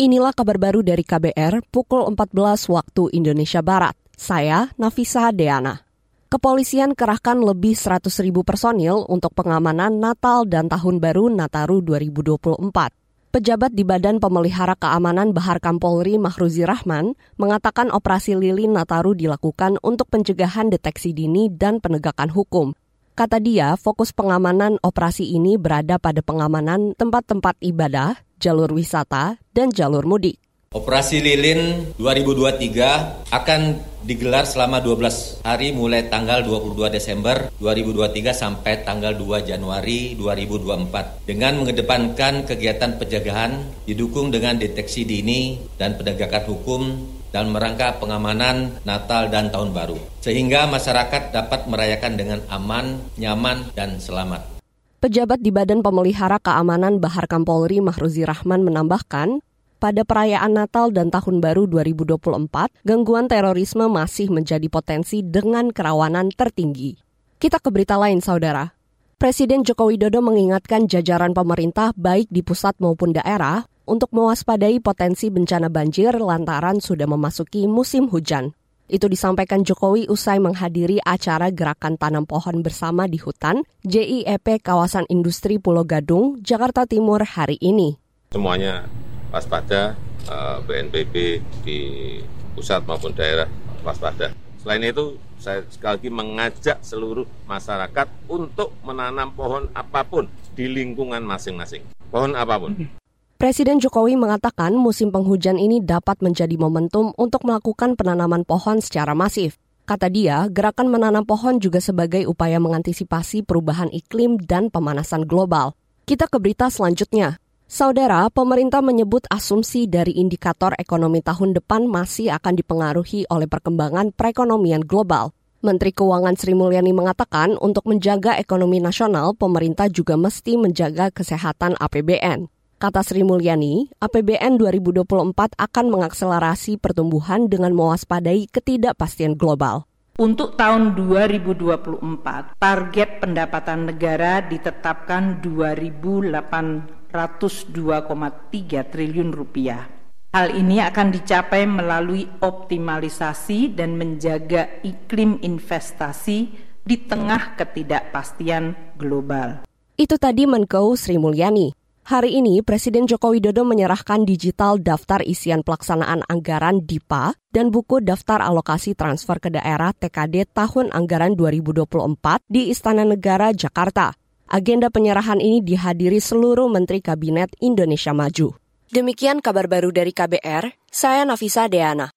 Inilah kabar baru dari KBR pukul 14 waktu Indonesia Barat. Saya Nafisa Deana. Kepolisian kerahkan lebih 100 ribu personil untuk pengamanan Natal dan Tahun Baru Nataru 2024. Pejabat di Badan Pemelihara Keamanan Bahar Kampolri Mahruzi Rahman mengatakan operasi lilin Nataru dilakukan untuk pencegahan deteksi dini dan penegakan hukum. Kata dia, fokus pengamanan operasi ini berada pada pengamanan tempat-tempat ibadah, jalur wisata, dan jalur mudik. Operasi Lilin 2023 akan digelar selama 12 hari mulai tanggal 22 Desember 2023 sampai tanggal 2 Januari 2024 dengan mengedepankan kegiatan pencegahan didukung dengan deteksi dini dan penegakan hukum dalam rangka pengamanan Natal dan Tahun Baru sehingga masyarakat dapat merayakan dengan aman, nyaman, dan selamat. Pejabat di Badan Pemelihara Keamanan Bahar Kampolri Mahruzi Rahman menambahkan, pada perayaan Natal dan Tahun Baru 2024, gangguan terorisme masih menjadi potensi dengan kerawanan tertinggi. Kita ke berita lain, saudara. Presiden Joko Widodo mengingatkan jajaran pemerintah baik di pusat maupun daerah untuk mewaspadai potensi bencana banjir lantaran sudah memasuki musim hujan. Itu disampaikan Jokowi usai menghadiri acara gerakan tanam pohon bersama di hutan JIEP Kawasan Industri Pulau Gadung, Jakarta Timur hari ini. Semuanya waspada, eh, BNPB di pusat maupun daerah waspada. Selain itu, saya sekali lagi mengajak seluruh masyarakat untuk menanam pohon apa pun di lingkungan masing-masing. Pohon apa pun. Presiden Jokowi mengatakan musim penghujan ini dapat menjadi momentum untuk melakukan penanaman pohon secara masif. Kata dia, gerakan menanam pohon juga sebagai upaya mengantisipasi perubahan iklim dan pemanasan global. Kita ke berita selanjutnya. Saudara, pemerintah menyebut asumsi dari indikator ekonomi tahun depan masih akan dipengaruhi oleh perkembangan perekonomian global. Menteri Keuangan Sri Mulyani mengatakan untuk menjaga ekonomi nasional, pemerintah juga mesti menjaga kesehatan APBN. Kata Sri Mulyani, APBN 2024 akan mengakselerasi pertumbuhan dengan mewaspadai ketidakpastian global. Untuk tahun 2024, target pendapatan negara ditetapkan 2.802,3 triliun rupiah. Hal ini akan dicapai melalui optimalisasi dan menjaga iklim investasi di tengah ketidakpastian global. Itu tadi Menko Sri Mulyani. Hari ini, Presiden Joko Widodo menyerahkan digital daftar isian pelaksanaan anggaran DIPA dan buku daftar alokasi transfer ke daerah TKD tahun anggaran 2024 di Istana Negara, Jakarta. Agenda penyerahan ini dihadiri seluruh Menteri Kabinet Indonesia Maju. Demikian kabar baru dari KBR, saya Nafisa Deana.